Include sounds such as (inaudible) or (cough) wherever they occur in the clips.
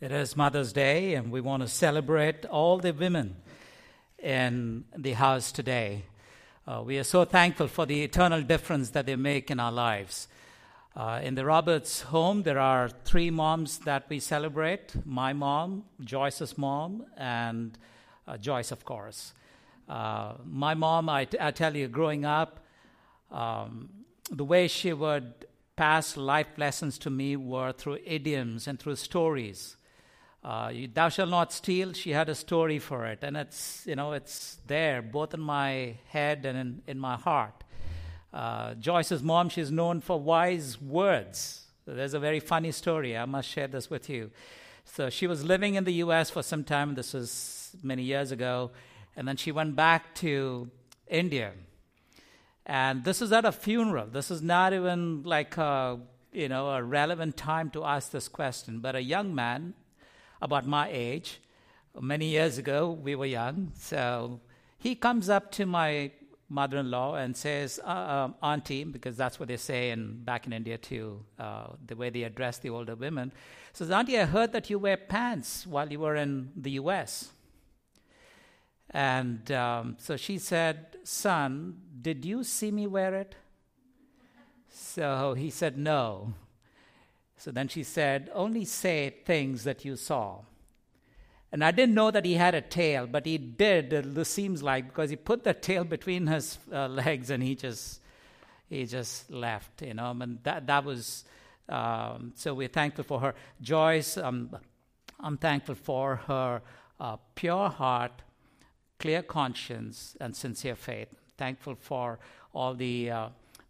It is Mother's Day, and we want to celebrate all the women in the house today. Uh, we are so thankful for the eternal difference that they make in our lives. Uh, in the Roberts home, there are three moms that we celebrate my mom, Joyce's mom, and uh, Joyce, of course. Uh, my mom, I, t- I tell you, growing up, um, the way she would pass life lessons to me were through idioms and through stories uh, thou shalt not steal she had a story for it and it's you know it's there both in my head and in, in my heart. Uh, joyce's mom she's known for wise words. There's a very funny story i must share this with you. So she was living in the us for some time this was many years ago and then she went back to india. And this is at a funeral. This is not even like a you know a relevant time to ask this question but a young man about my age. Many years ago, we were young. So he comes up to my mother in law and says, uh, um, Auntie, because that's what they say in, back in India too, uh, the way they address the older women. Says, Auntie, I heard that you wear pants while you were in the US. And um, so she said, Son, did you see me wear it? So he said, No. So then she said, Only say things that you saw. And I didn't know that he had a tail, but he did, it seems like, because he put the tail between his uh, (laughs) legs and he just he just left, you know. And that, that was, um, so we're thankful for her. Joyce, um, I'm thankful for her uh, pure heart, clear conscience, and sincere faith. Thankful for all the uh,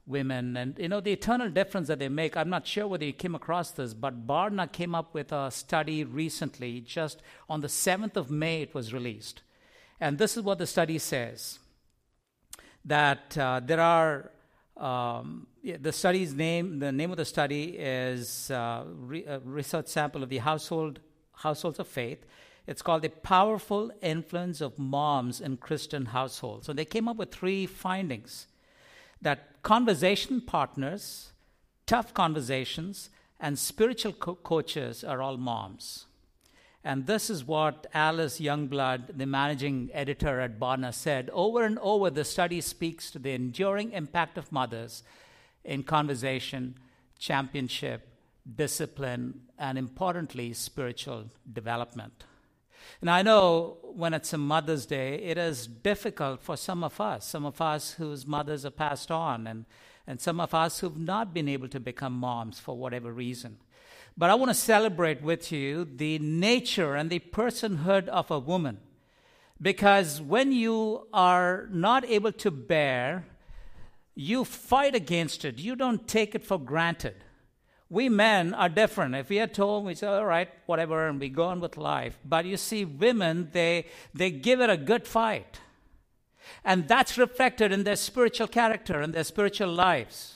women and you know the eternal difference that they make i'm not sure whether you came across this but barna came up with a study recently just on the 7th of may it was released. And this is what the study says that uh, there are um, the study's name the name of the study is uh, re- a research sample of the household households of faith. It's called the powerful influence of moms in christian households. So they came up with three findings that conversation partners, tough conversations, and spiritual co- coaches are all moms. And this is what Alyce Youngblood, the managing editor at Barna, said. Over and over, the study speaks to the enduring impact of mothers in conversation, championship, discipline, and importantly, spiritual development. And I know when it's a Mother's Day, it is difficult for some of us, some of us whose mothers have passed on, and, and some of us who've not been able to become moms for whatever reason. But I want to celebrate with you the nature and the personhood of a woman. Because when you are not able to bear, you fight against it. You don't take it for granted. We men are different. If we are told, we say, all right, whatever, and we go on with life. But you see, women, they, they give it a good fight. And that's reflected in their spiritual character and their spiritual lives.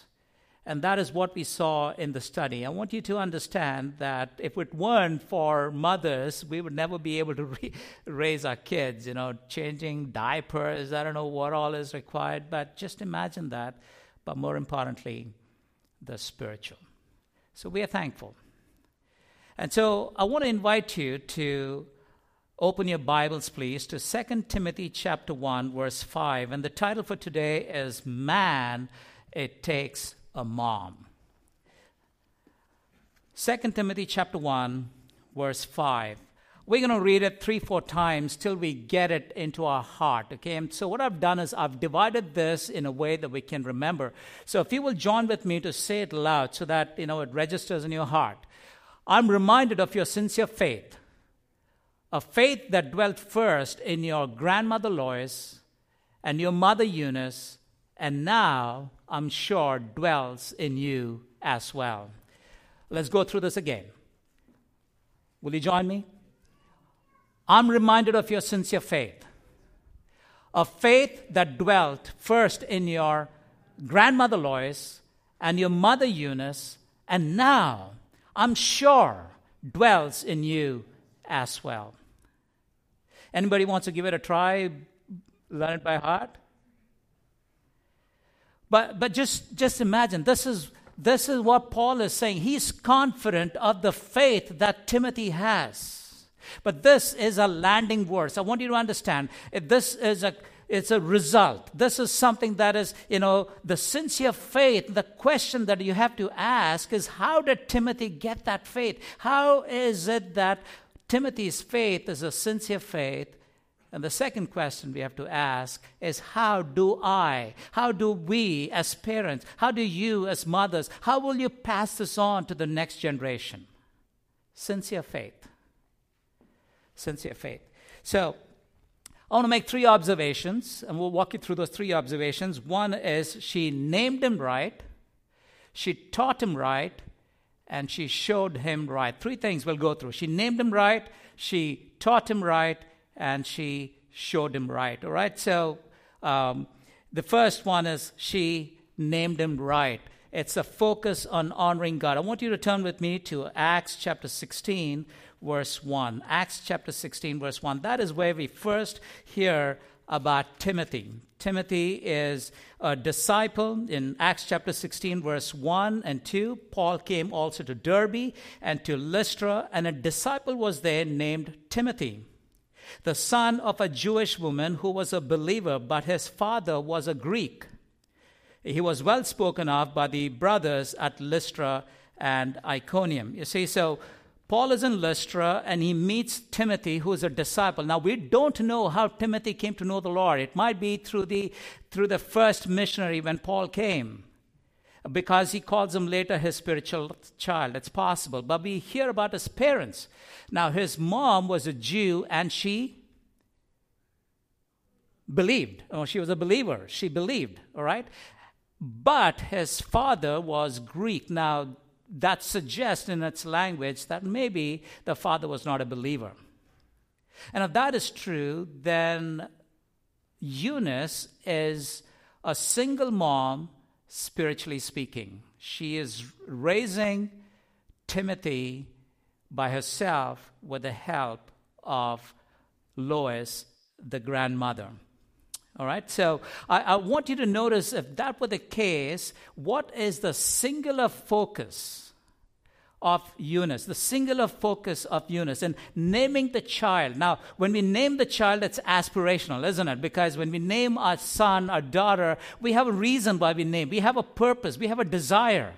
And that is what we saw in the study. I want you to understand that if it weren't for mothers, we would never be able to (laughs) re- raise our kids, you know, changing diapers. I don't know what all is required, but just imagine that. But more importantly, the spiritual. So we are thankful. And so I want to invite you to open your Bibles, please, to 2 Timothy chapter 1, verse 5. And the title for today is Man, It Takes a Mom. 2 Timothy chapter 1, verse 5. We're going to read it three, four times till we get it into our heart. Okay, and so what I've done is I've divided this in a way that we can remember. So if you will join with me to say it loud so that you know it registers in your heart. I'm reminded of your sincere faith, a faith that dwelt first in your grandmother Lois and your mother Eunice, and now I'm sure dwells in you as well. Let's go through this again. Will you join me? I'm reminded of your sincere faith, a faith that dwelt first in your grandmother Lois and your mother Eunice, and now I'm sure dwells in you as well. Anybody wants to give it a try, learn it by heart? But, but just, just imagine this is, this is what Paul is saying. He's confident of the faith that Timothy has. But this is a landing verse. I want you to understand this is a it's a result. This is something that is, you know, the sincere faith. The question that you have to ask is how did Timothy get that faith? How is it that Timothy's faith is a sincere faith? And the second question we have to ask is how do I, how do we as parents, how do you as mothers, how will you pass this on to the next generation? Sincere faith. Sincere faith. So, I want to make three observations, and we'll walk you through those three observations. One is she named him right, she taught him right, and she showed him right. Three things we'll go through. She named him right, she taught him right, and she showed him right. All right, so um, the first one is she named him right. It's a focus on honoring God. I want you to turn with me to Acts chapter 16, verse 1. Acts chapter 16, verse 1. That is where we first hear about Timothy. Timothy is a disciple in Acts chapter 16, verse 1 and 2. Paul came also to Derbe and to Lystra, and a disciple was there named Timothy, the son of a Jewish woman who was a believer, but his father was a Greek. He was well spoken of by the brothers at Lystra and Iconium. You see, so Paul is in Lystra and he meets Timothy, who is a disciple. Now, we don't know how Timothy came to know the Lord. It might be through the, through the first missionary when Paul came, because he calls him later his spiritual child. It's possible. But we hear about his parents. Now, his mom was a Jew and she believed. Oh, she was a believer. She believed, all right? But his father was Greek. Now, that suggests in its language that maybe the father was not a believer. And if that is true, then Eunice is a single mom, spiritually speaking. She is raising Timothy by herself with the help of Lois, the grandmother. All right, so I, I, want you to notice if that were the case, what is the singular focus of Eunice, the singular focus of Eunice, and naming the child. Now, when we name the child, it's aspirational, isn't it? Because when we name our son, our daughter, we have a reason why we name. We have a purpose. We have a desire.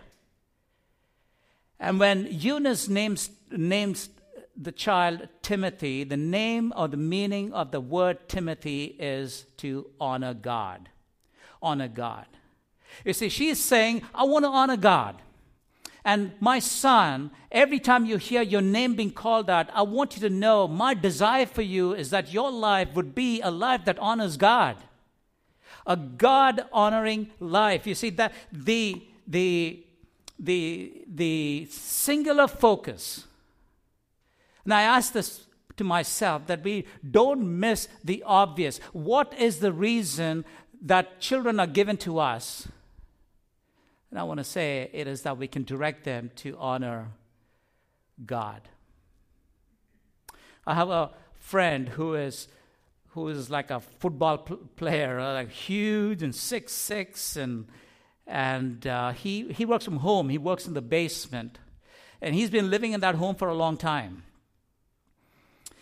And when Eunice names, names the child Timothy, the name or the meaning of the word Timothy is to honor God. Honor God. You see, she is saying, I want to honor God. And my son, every time you hear your name being called out, I want you to know my desire for you is that your life would be a life that honors God. A God honoring life. You see, that the, the, the, the singular focus. And I ask this to myself that we don't miss the obvious. What is the reason that children are given to us? And I want to say it is that we can direct them to honor God. I have a friend who is who is like a football pl- player, uh, like huge and six six, and and uh, he he works from home. He works in the basement, and he's been living in that home for a long time.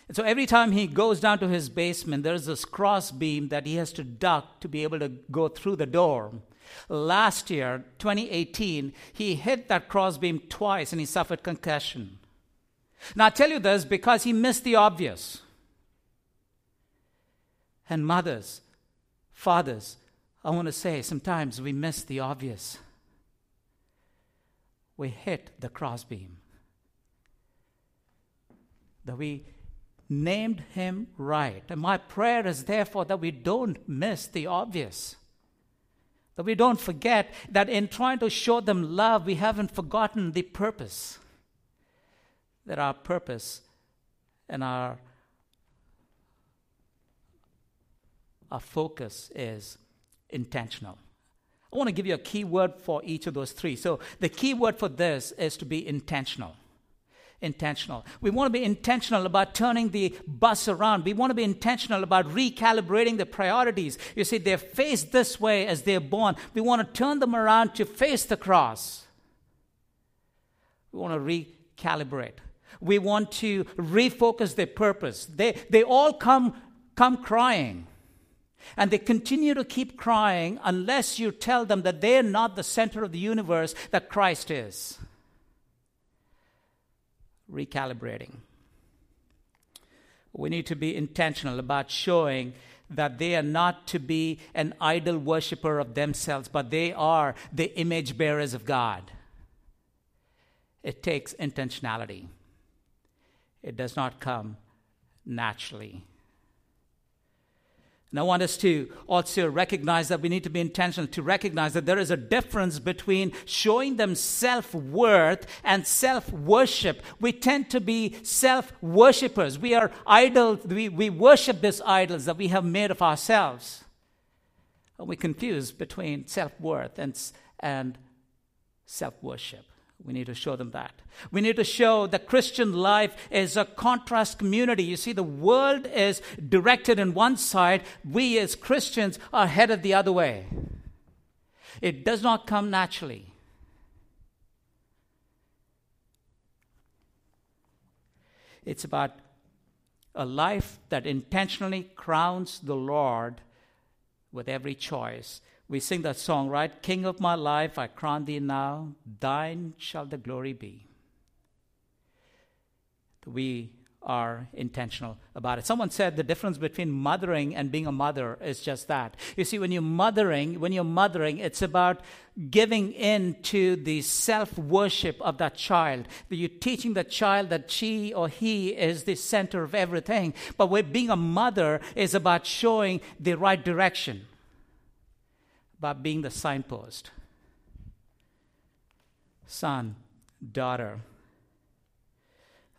And so every time he goes down to his basement, there's this cross beam that he has to duck to be able to go through the door. Last year, 2018, he hit that crossbeam twice and he suffered concussion. Now, I tell you this because he missed the obvious. And mothers, fathers, I want to say sometimes we miss the obvious. We hit the crossbeam. That we named him right. And my prayer is therefore that we don't miss the obvious. That we don't forget that in trying to show them love, we haven't forgotten the purpose. That our purpose and our, our focus is intentional. I want to give you a key word for each of those three. So, the key word for this is to be intentional intentional. We want to be intentional about turning the bus around. We want to be intentional about recalibrating the priorities. You see, they're faced this way as they're born. We want to turn them around to face the cross. We want to recalibrate. We want to refocus their purpose. They, they all come, come crying. And they continue to keep crying unless you tell them that they're not the center of the universe, that Christ is. Recalibrating. We need to be intentional about showing that they are not to be an idol worshiper of themselves, but they are the image bearers of God. It takes intentionality, it does not come naturally. And I want us to also recognize that we need to be intentional to recognize that there is a difference between showing them self worth and self worship. We tend to be self worshippers. We are idols, we, we worship these idols that we have made of ourselves. And we confuse between self worth and, and self worship. We need to show them that. We need to show that Christian life is a contrast community. You see, the world is directed in one side, we as Christians are headed the other way. It does not come naturally. It's about a life that intentionally crowns the Lord with every choice we sing that song, right? King of my life, I crown thee now, thine shall the glory be. We are intentional about it. Someone said the difference between mothering and being a mother is just that. You see, when you're mothering, when you're mothering, it's about giving in to the self worship of that child. You're teaching the child that she or he is the center of everything. But being a mother is about showing the right direction by being the signpost. Son, daughter,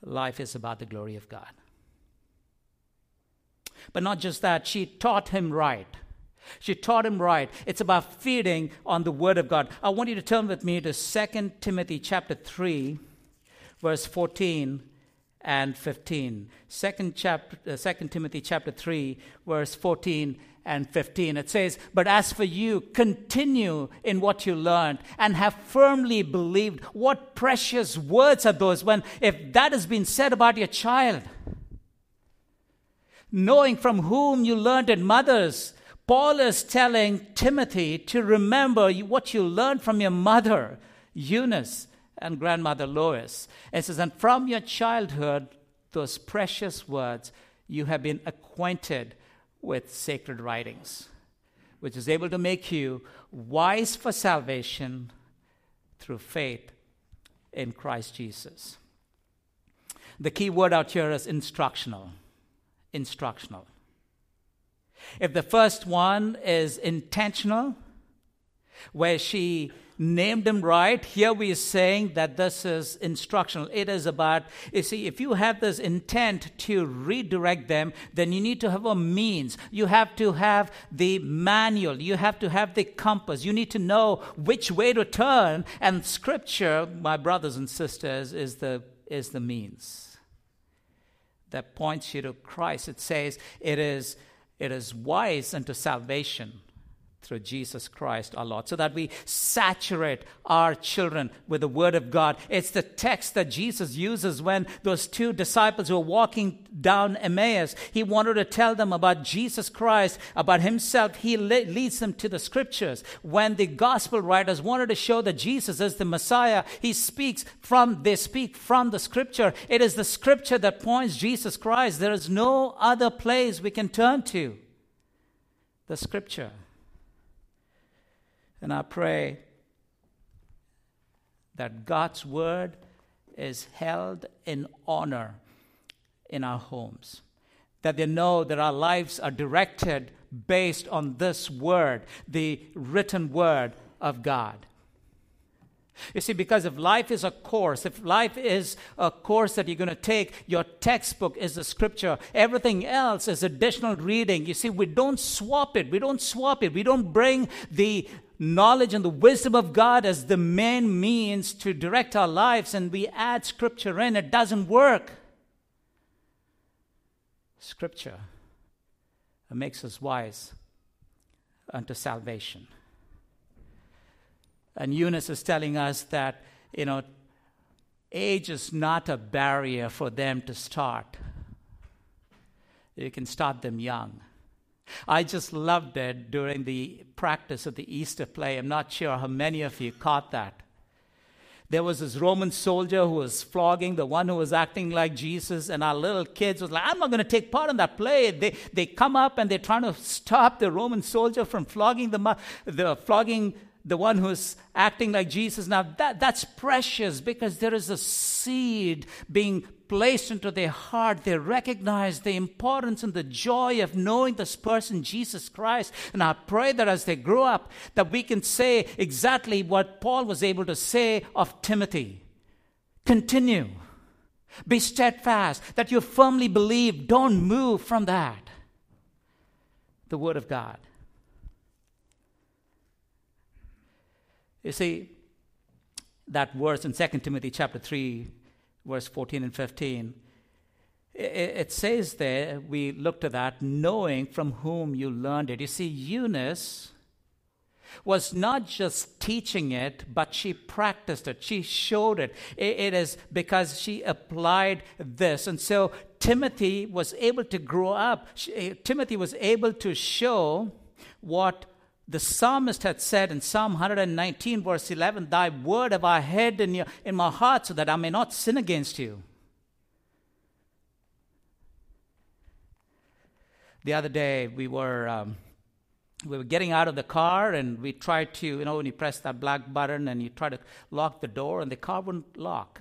life is about the glory of God. But not just that, she taught him right. She taught him right. It's about feeding on the word of God. I want you to turn with me to 2 Timothy chapter 3, verse 14 and 15. 2 chapter, uh, 2 Timothy chapter 3, verse 14 and 15. It says, But as for you, continue in what you learned and have firmly believed. What precious words are those when, if that has been said about your child, knowing from whom you learned it, mothers, Paul is telling Timothy to remember what you learned from your mother, Eunice, and grandmother Lois. It says, And from your childhood, those precious words, you have been acquainted with sacred writings, which is able to make you wise for salvation through faith in Christ Jesus. The key word out here is instructional. Instructional. If the first one is intentional, where she named them right. Here we are saying that this is instructional. It is about, you see, if you have this intent to redirect them, then you need to have a means. You have to have the manual. You have to have the compass. You need to know which way to turn. And scripture, my brothers and sisters, is the, is the means that points you to Christ. It says it is, it is wise unto salvation through Jesus Christ our Lord, so that we saturate our children with the Word of God. It's the text that Jesus uses when those two disciples were walking down Emmaus. He wanted to tell them about Jesus Christ, about Himself. He leads them to the Scriptures. When the Gospel writers wanted to show that Jesus is the Messiah, He speaks from, they speak from the Scripture. It is the Scripture that points Jesus Christ. There is no other place we can turn to. The Scripture. And I pray that God's word is held in honor in our homes. That they know that our lives are directed based on this word, the written word of God. You see, because if life is a course, if life is a course that you're going to take, your textbook is the scripture. Everything else is additional reading. You see, we don't swap it. We don't swap it. We don't bring the knowledge and the wisdom of God as the main means to direct our lives and we add scripture in. It doesn't work. Scripture makes us wise unto salvation. And Eunice is telling us that, you know, age is not a barrier for them to start. You can start them young. I just loved it during the practice of the Easter play. I'm not sure how many of you caught that. There was this Roman soldier who was flogging the one who was acting like Jesus, and our little kids was like, I'm not going to take part in that play. They, they come up and they're trying to stop the Roman soldier from flogging the, the flogging the one who's acting like Jesus. Now, that, that's precious because there is a seed being placed into their heart. They recognize the importance and the joy of knowing this person, Jesus Christ. And I pray that as they grow up, that we can say exactly what Paul was able to say of Timothy. Continue. Be steadfast, that you firmly believe. Don't move from that. The Word of God. You see, that verse in 2 Timothy chapter 3, verse 14 and 15, it, says there, we looked at that, knowing from whom you learned it. You see, Eunice was not just teaching it, but she practiced it. She showed it. it. Is because she applied this. And so Timothy was able to grow up. Timothy was able to show what the psalmist had said in Psalm 119, verse 11, Thy word have I hid in, your, in my heart so that I may not sin against you. The other day, we were, um, we were getting out of the car and we tried to, you know, when you press that black button and you try to lock the door and the car wouldn't lock.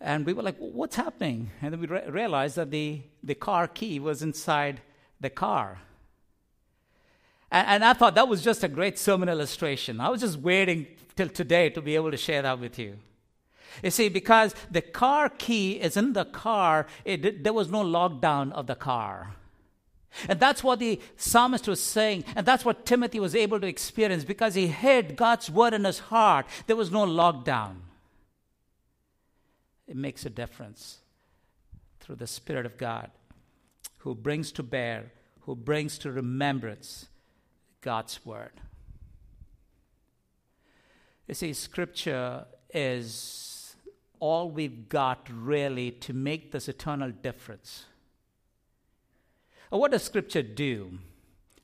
And we were like, What's happening? And then we re- realized that the, the car key was inside the car. And, and I thought that was just a great sermon illustration. I was just waiting till today to be able to share that with you. You see, because the car key is in the car, it, there was no lockdown of the car. And that's what the psalmist was saying, and that's what Timothy was able to experience because he hid God's word in his heart. There was no lockdown. It makes a difference through the Spirit of God who brings to bear, who brings to remembrance God's Word. You see, Scripture is all we've got really to make this eternal difference. What does Scripture do?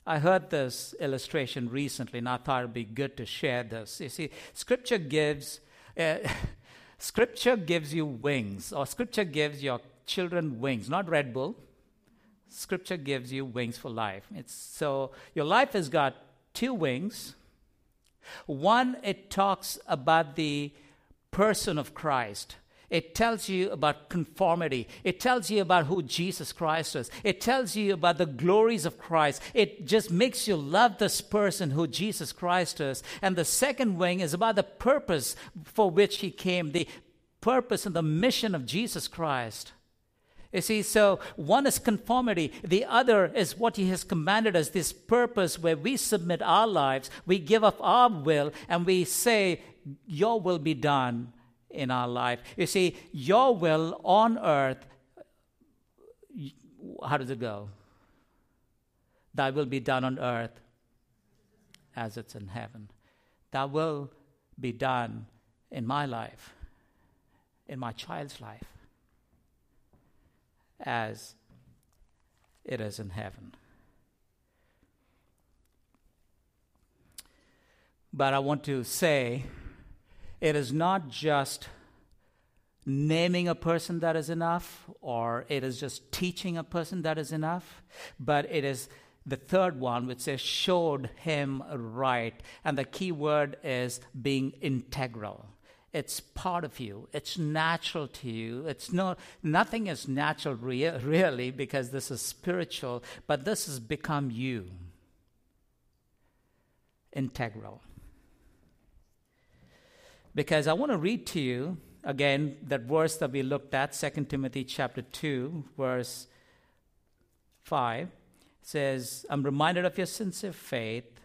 I heard this illustration recently, and I thought it'd be good to share this. You see, Scripture gives. Uh, (laughs) scripture gives you wings, or Scripture gives your children wings, not Red Bull, Scripture gives you wings for life. It's, so your life has got two wings. One, it talks about the person of Christ. It tells you about conformity. It tells you about who Jesus Christ is. It tells you about the glories of Christ. It just makes you love this person who Jesus Christ is. And the second wing is about the purpose for which he came, the purpose and the mission of Jesus Christ. You see, so one is conformity, the other is what He has commanded us this purpose where we submit our lives, we give up our will, and we say, Your will be done in our life. You see, Your will on earth, how does it go? Thy will be done on earth as it's in heaven. Thy will be done in my life, in my child's life as it is in heaven. But I want to say it is not just naming a person that is enough, or it is just teaching a person that is enough, but it is the third one, which says, showed him right. And the key word is being integral. It's part of you. It's natural to you. It's no nothing is natural rea- really because this is spiritual, but this has become you. Integral. Because I want to read to you again that verse that we looked at, 2 Timothy chapter 2, verse 5 says, I'm reminded of your sincere faith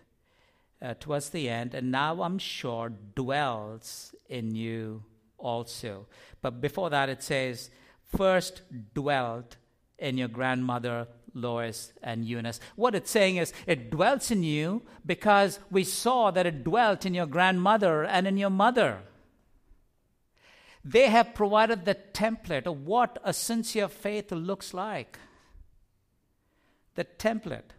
uh, towards the end, and now I'm sure dwells in you also. But before that, it says, first dwelt in your grandmother Lois and Eunice. What it's saying is, it dwells in you because we saw that it dwelt in your grandmother and in your mother. They have provided the template of what a sincere faith looks like. The template.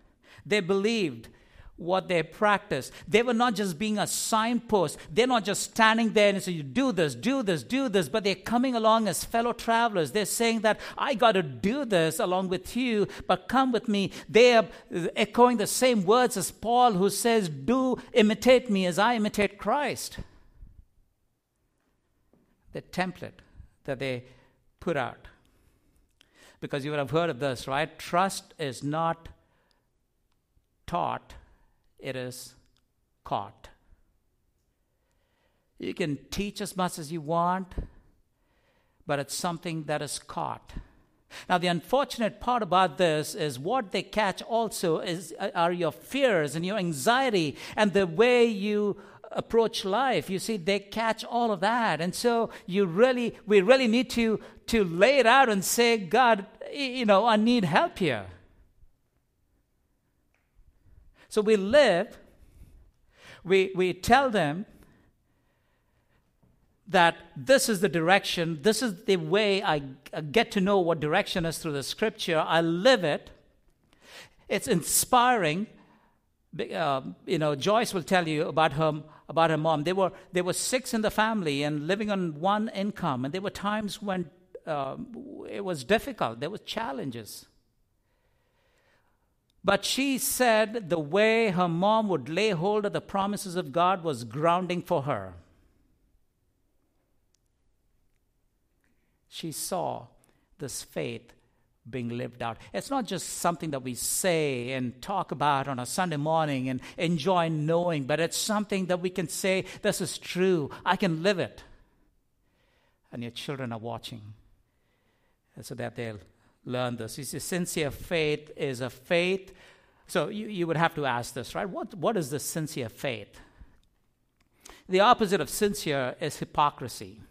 They believed what they practiced. They were not just being a signpost. They're not just standing there and saying, do this, do this, do this, but they're coming along as fellow travelers. They're saying that I got to do this along with you, but come with me. They are echoing the same words as Paul, who says, Do imitate me as I imitate Christ. The template that they put out. Because you would have heard of this, right? Trust is not taught it is caught. You can teach as much as you want, but it's something that is caught. Now, the unfortunate part about this is what they catch also is, uh, are your fears and your anxiety and the way you approach life. You see, they catch all of that. And so you really, we really need to, to lay it out and say, God, you know, I need help here. So we live, we, we tell them that this is the direction, this is the way I get to know what direction is through the scripture. I live it. It's inspiring. Uh, you know, Joyce will tell you about her about her mom. They were there were six in the family and living on one income, and there were times when uh, it was difficult. There were challenges. But she said the way her mom would lay hold of the promises of God was grounding for her. She saw this faith being lived out. It's not just something that we say and talk about on a Sunday morning and enjoy knowing, but it's something that we can say, This is true. I can live it. And your children are watching so that they'll learn this. You see, sincere faith is a faith. So you, you would have to ask this, right? What, what is the sincere faith? The opposite of sincere is hypocrisy.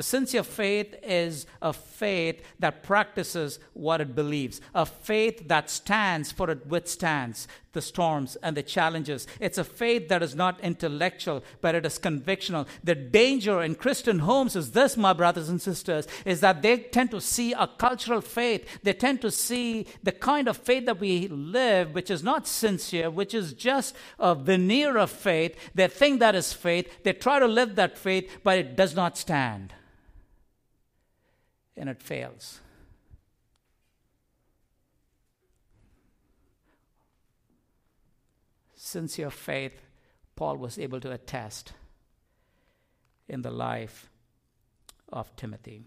Sincere faith is a faith that practices what it believes, a faith that stands for it withstands the storms and the challenges. It's a faith that is not intellectual, but it is convictional. The danger in Christian homes is this, my brothers and sisters, is that they tend to see a cultural faith. They tend to see the kind of faith that we live, which is not sincere, which is just a veneer of faith. They think that is faith. They try to live that faith, but it does not stand and it fails. Sincere faith, Paul was able to attest in the life of Timothy.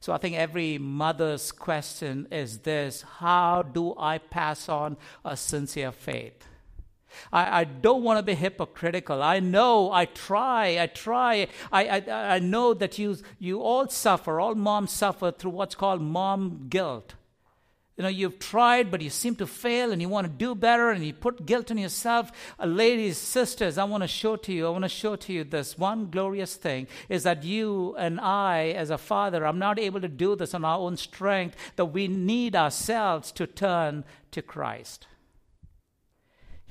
So I think every mother's question is this How do I pass on a sincere faith? I, I don't want to be hypocritical. I know, I try, I try. I, I, I know that you, you all suffer, all moms suffer through what's called mom guilt. You know, you've tried, but you seem to fail and you want to do better and you put guilt on yourself. Uh, ladies, sisters, I want to show to you, I want to show to you this one glorious thing is that you and I, as a father, I'm not able to do this on our own strength, that we need ourselves to turn to Christ.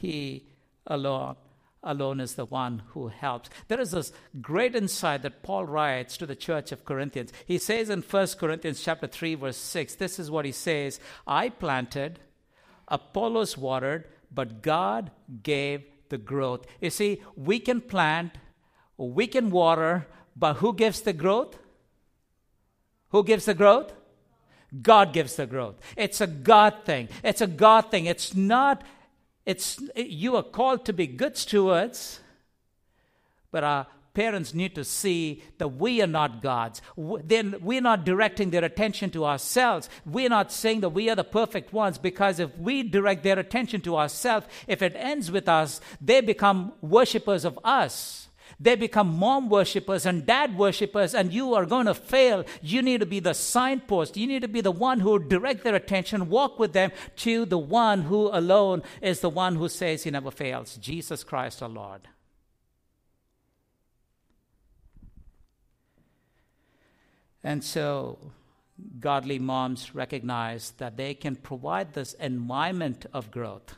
He alone alone is the one who helps. There is this great insight that Paul writes to the church of Corinthians. He says in 1 Corinthians chapter 3 verse 6, this is what he says, I planted, Apollos watered, but God gave the growth. You see, we can plant, we can water, but who gives the growth? Who gives the growth? God gives the growth. It's a God thing. It's a God thing. It's not it's, you are called to be good stewards, but our parents need to see that we are not gods. Then we're not directing their attention to ourselves. We're not saying that we are the perfect ones because if we direct their attention to ourselves, if it ends with us, they become worshippers of us. They become mom worshippers and dad worshippers, and you are going to fail. You need to be the signpost. You need to be the one who direct their attention, walk with them to the one who alone is the one who says he never fails Jesus Christ our Lord. And so, godly moms recognize that they can provide this environment of growth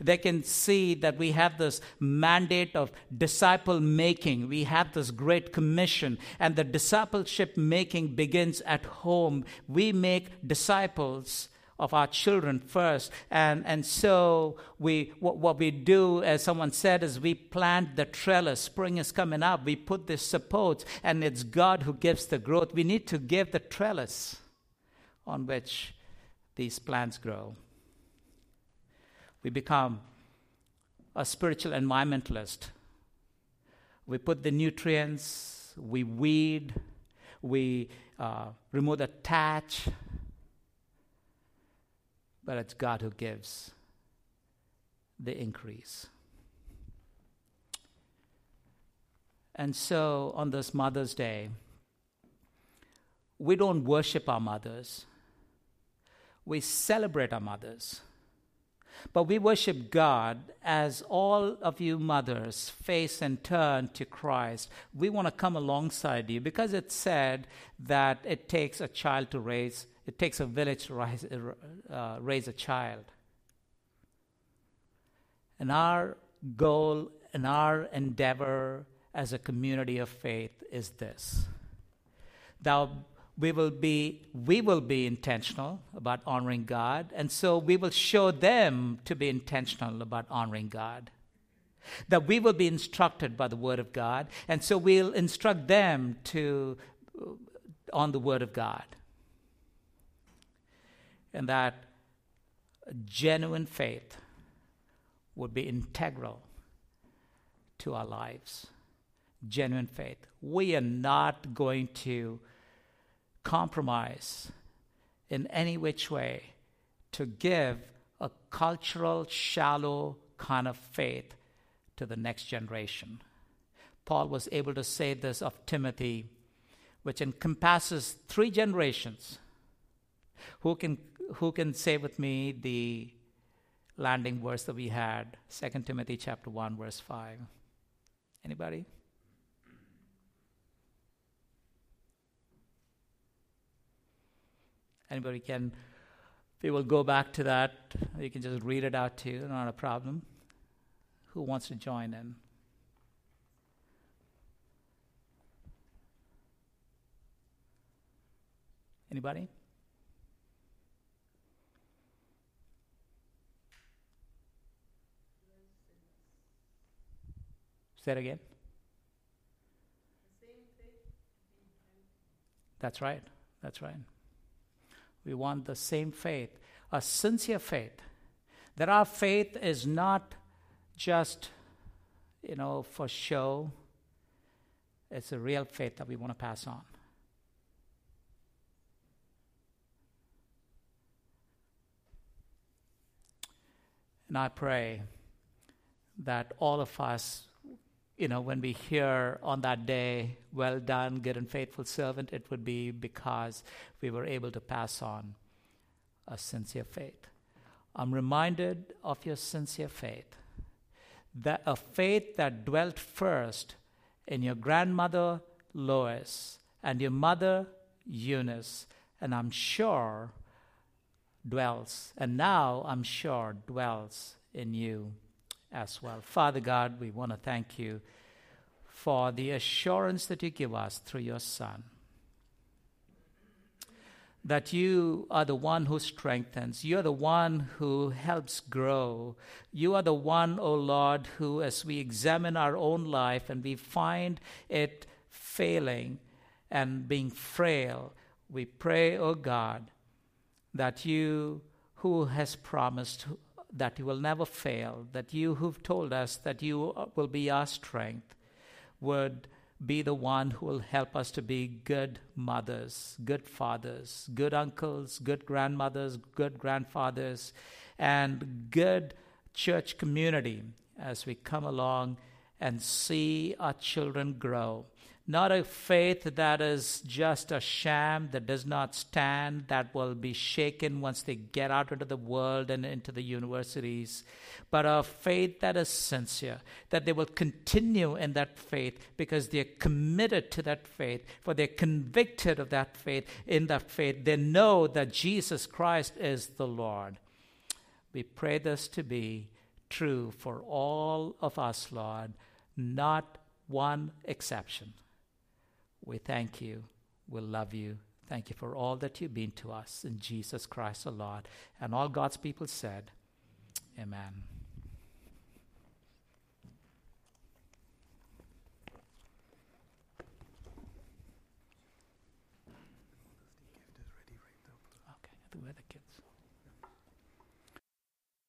They can see that we have this mandate of disciple making. We have this great commission, and the discipleship making begins at home. We make disciples of our children first. And, and so we, what, what we do, as someone said, is we plant the trellis. Spring is coming up. We put the supports, and it's God who gives the growth. We need to give the trellis on which these plants grow. We become a spiritual environmentalist. We put the nutrients, we weed, we uh, remove the thatch, but it's God who gives the increase. And so on this Mother's Day, we don't worship our mothers, we celebrate our mothers. But we worship God as all of you mothers face and turn to Christ. We want to come alongside you because it's said that it takes a child to raise it takes a village to raise, uh, raise a child. And our goal and our endeavor as a community of faith is this. Thou we will be we will be intentional about honoring God and so we will show them to be intentional about honoring God that we will be instructed by the word of God and so we'll instruct them to uh, on the word of God and that genuine faith would be integral to our lives. Genuine faith. We are not going to compromise in any which way to give a cultural, shallow kind of faith to the next generation. Paul was able to say this of Timothy, which encompasses three generations. Who can who can say with me the landing verse that we had 2 timothy chapter 1 verse 5 anybody anybody can we will go back to that you can just read it out too not a problem who wants to join in anybody Say it again. That's right. That's right. We want the same faith, a sincere faith. That our faith is not just, you know, for show. It's a real faith that we want to pass on. And I pray that all of us you know, when we hear on that day, well done, good and faithful servant, it would be because we were able to pass on a sincere faith. I'm reminded of your sincere faith, that a faith that dwelt first in your grandmother Lois and your mother Eunice, and I'm sure dwells, and now I'm sure dwells in you as well. Father God, we want to thank you for the assurance that you give us through your Son. That you are the one who strengthens. You are the one who helps grow. You are the one, O oh Lord, who, as we examine our own life and we find it failing and being frail, we pray, O oh God, that you, who has promised, that you will never fail, that you who've told us that you uh, will be our strength, would be the one who will help us to be good mothers, good fathers, good uncles, good grandmothers, good grandfathers, and good church community as we come along and see our children grow not a faith that is just a sham, that does not stand, that will be shaken once they get out into the world and into the universities, but a faith that is sincere, that they will continue in that faith because they're committed to that faith, for they're convicted of that faith. In that faith, they know that Jesus Christ is the Lord. We pray this to be true for all of us, Lord, not one exception. We thank you. We love you. Thank you for all that you've been to us in Jesus Christ the Lord. And all God's people said, Amen.